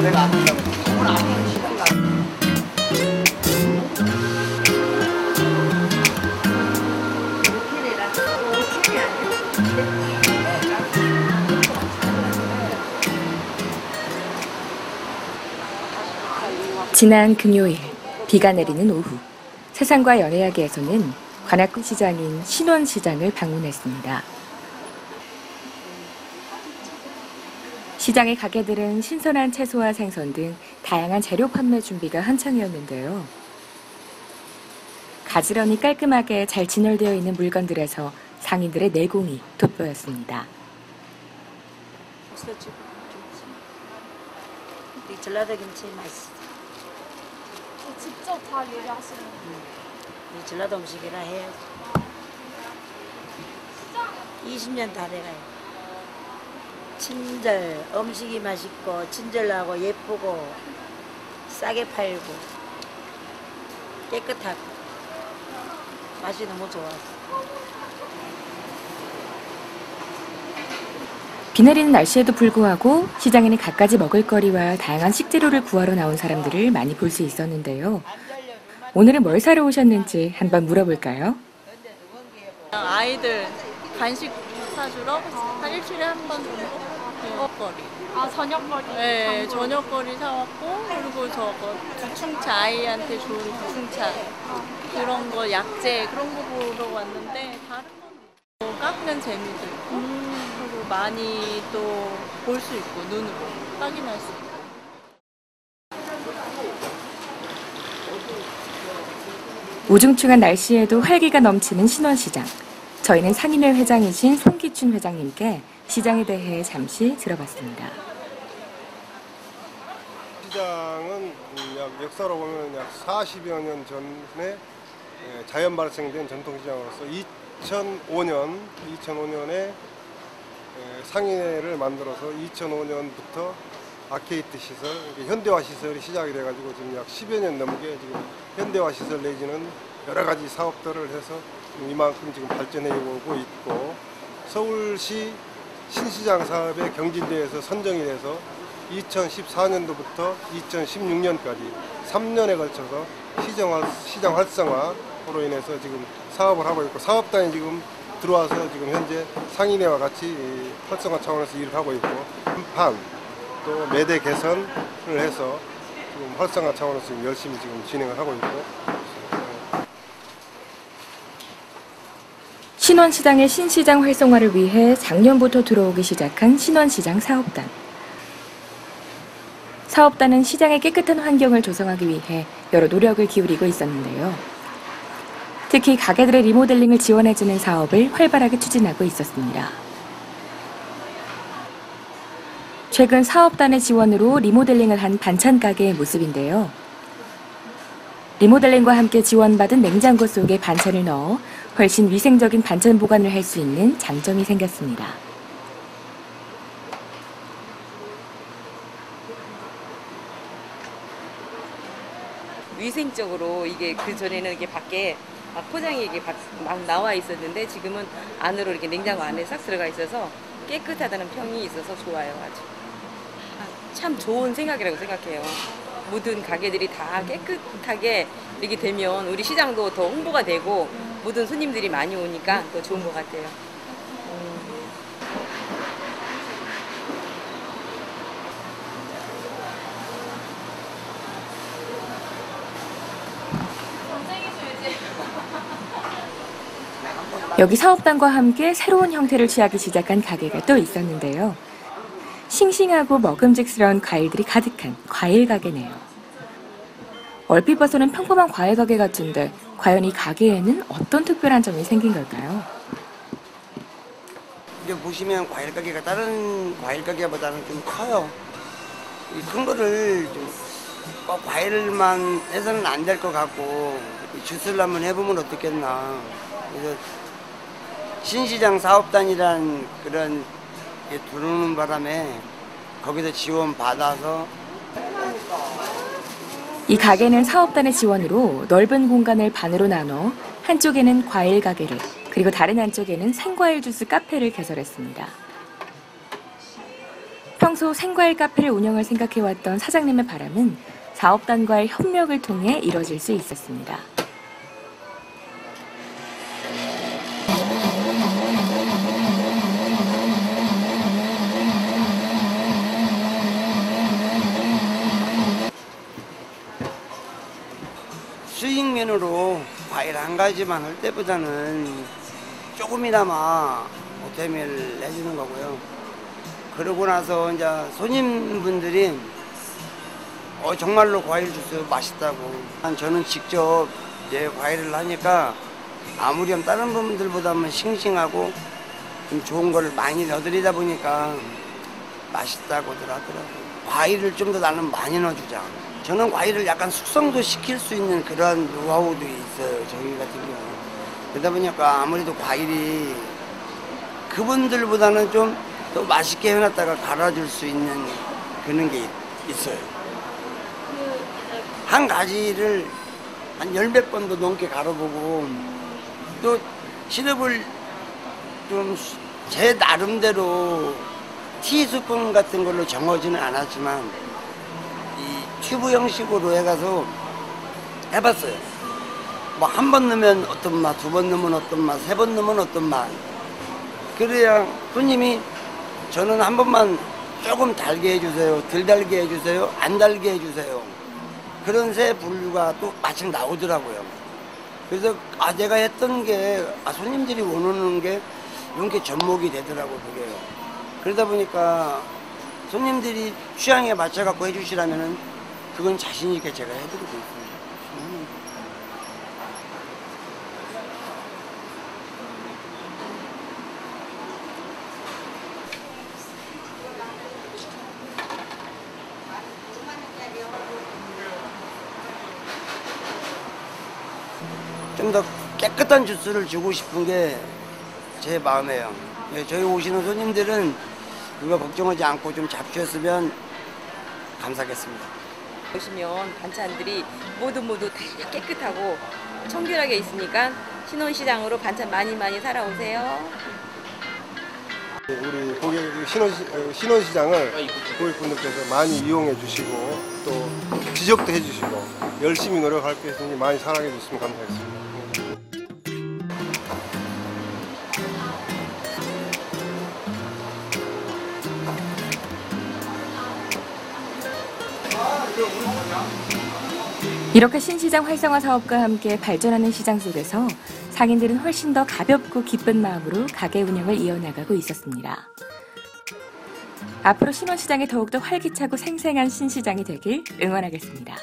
그건 내가 안 된다고. 그건 시간 지난 금요일 비가 내리는 오후 세상과 연애하기에서는 관악구 시장인 신원시장을 방문했습니다. 시장의 가게들은 신선한 채소와 생선 등 다양한 재료 판매 준비가 한창이었는데요. 가지런히 깔끔하게 잘 진열되어 있는 물건들에서 상인들의 내공이 돋보였습니다. 없어지고 좋지. 이 전라도 김치 맛있어. 직접 다 요리하시는 이 전라도 음식이라 해야지. 20년 다 돼가요. 친절, 음식이 맛있고, 친절하고, 예쁘고, 싸게 팔고, 깨끗하고, 맛이 너무 좋아서. 비 내리는 날씨에도 불구하고 시장에는 갖가지 먹을거리와 다양한 식재료를 구하러 나온 사람들을 많이 볼 수 있었는데요. 오늘은 뭘 사러 오셨는지 한번 물어볼까요? 아이들 간식 사주러 한 일주일에 한 번 정도 먹거리. 아 저녁거리 네, 저녁거리 사왔고 그리고 저거 두충차 아이한테 좋은 두충차 그런 거 약재 그런 거 보러 왔는데 다른 건 깎는 재미도 있고 그리고 많이 또 볼 수 있고 눈으로 확인할 수 있고. 우중충한 날씨에도 활기가 넘치는 신원시장. 저희는 상인회 회장이신 송기춘 회장님께 시장에 대해 잠시 들어봤습니다. 시장은 역사로 보면 약 40여 년 전에 예, 자연 발생된 전통시장으로서 2005년 2005년에 예, 상인회를 만들어서 2005년부터 아케이트 시설, 현대화 시설이 시작이 돼가지고 지금 약 10여 년 넘게 지금 현대화 시설 내지는 여러 가지 사업들을 해서 이만큼 지금 발전해 오고 있고 서울시 신시장 사업의 경진대에서 선정이 돼서 2014년도부터 2016년까지 3년에 걸쳐서 활- 시장 활성화로 인해서 지금 사업을 하고 있고 사업단이 지금 들어와서 지금 현재 상인회와 같이 이 활성화 차원에서 일을 하고 있고 한판 또 매대 개선을 해서 지금 활성화 차원에서 지금 열심히 지금 진행을 하고 있고 신원시장의 신시장 활성화를 위해 작년부터 들어오기 시작한 신원시장 사업단. 사업단은 시장의 깨끗한 환경을 조성하기 위해 여러 노력을 기울이고 있었는데요. 특히 가게들의 리모델링을 지원해주는 사업을 활발하게 추진하고 있었습니다. 최근 사업단의 지원으로 리모델링을 한 반찬 가게의 모습인데요. 리모델링과 함께 지원받은 냉장고 속에 반찬을 넣어 훨씬 위생적인 반찬 보관을 할 수 있는 장점이 생겼습니다. 위생적으로 이게 그 전에는 이게 밖에 막 포장이 이게 박- 막 나와 있었는데 지금은 안으로 이렇게 냉장고 안에 싹 들어가 있어서 깨끗하다는 평이 있어서 좋아요 아주 아, 참 좋은 생각이라고 생각해요 모든 가게들이 다 깨끗하게 이렇게 되면 우리 시장도 더 홍보가 되고 모든 손님들이 많이 오니까 더 좋은 것 같아요. 여기 사업단과 함께 새로운 형태를 취하기 시작한 가게가 또 있었는데요. 싱싱하고 먹음직스러운 과일들이 가득한 과일 가게네요. 얼핏 봐서는 평범한 과일 가게 같은데 과연 이 가게에는 어떤 특별한 점이 생긴 걸까요? 이제 보시면 과일 가게가 다른 과일 가게보다는 좀 커요. 이 큰 거를 좀꼭 과일만 해서는 안 될 것 같고 이 주스를 한번 해보면 어떻겠나. 그래서 신시장 사업단이란 그런 게 들어오는 바람에 거기서 지원 받아서 이 가게는 사업단의 지원으로 넓은 공간을 반으로 나눠 한쪽에는 과일 가게를 그리고 다른 한쪽에는 생과일 주스 카페를 개설했습니다. 평소 생과일 카페를 운영할 생각해왔던 사장님의 바람은 사업단과의 협력을 통해 이뤄질 수 있었습니다. 한 가지만 할 때보다는 조금이나마 보탬을 해주는 거고요. 그러고 나서 이제 손님분들이 어, 정말로 과일 주스 맛있다고. 저는 직접 내 과일을 하니까 아무렴 다른 분들보다는 싱싱하고 좀 좋은 걸 많이 넣어드리다 보니까 맛있다고들 하더라고요. 과일을 좀 더 나는 많이 넣어주자. 저는 과일을 약간 숙성도 시킬 수 있는 그러한 노하우도 있어요. 저희 같은 경우는. 그러다 보니까 아무래도 과일이 그분들보다는 좀 더 맛있게 해놨다가 갈아줄 수 있는 그런 게 있- 있어요. 한 가지를 한 열 몇 번도 넘게 갈아보고 또 시럽을 좀 제 나름대로 티스푼 같은 걸로 정하지는 않았지만 이 튜브 형식으로 해가서 해봤어요. 뭐 한 번 넣으면 어떤 맛, 두 번 넣으면 어떤 맛, 세 번 넣으면 어떤 맛. 그래야 손님이 저는 한 번만 조금 달게 해주세요. 덜 달게 해주세요. 안 달게 해주세요. 그런 새 분류가 또 마침 나오더라고요. 그래서 아 내가 했던 게 아, 손님들이 원하는 게 이런 게 접목이 되더라고 그게요. 그러다 보니까 손님들이 취향에 맞춰 갖고 해주시라면은 그건 자신 있게 제가 해드리고 있습니다. 음. 좀더 깨끗한 주스를 주고 싶은 게 제 마음이에요. 예, 저희 오시는 손님들은 그거 걱정하지 않고 좀 잡수셨으면 감사하겠습니다. 보시면 반찬들이 모두 모두 다 깨끗하고 청결하게 있으니까 신혼시장으로 반찬 많이 많이 사러 오세요. 우리 고객 신혼시, 어, 신혼시장을 고객분들께서 많이 이용해 주시고 또 지적도 해 주시고 열심히 노력할 게 있으니 많이 사랑해 주시면 감사하겠습니다. 이렇게 신시장 활성화 사업과 함께 발전하는 시장 속에서 상인들은 훨씬 더 가볍고 기쁜 마음으로 가게 운영을 이어나가고 있었습니다. 앞으로 신원시장이 더욱더 활기차고 생생한 신시장이 되길 응원하겠습니다.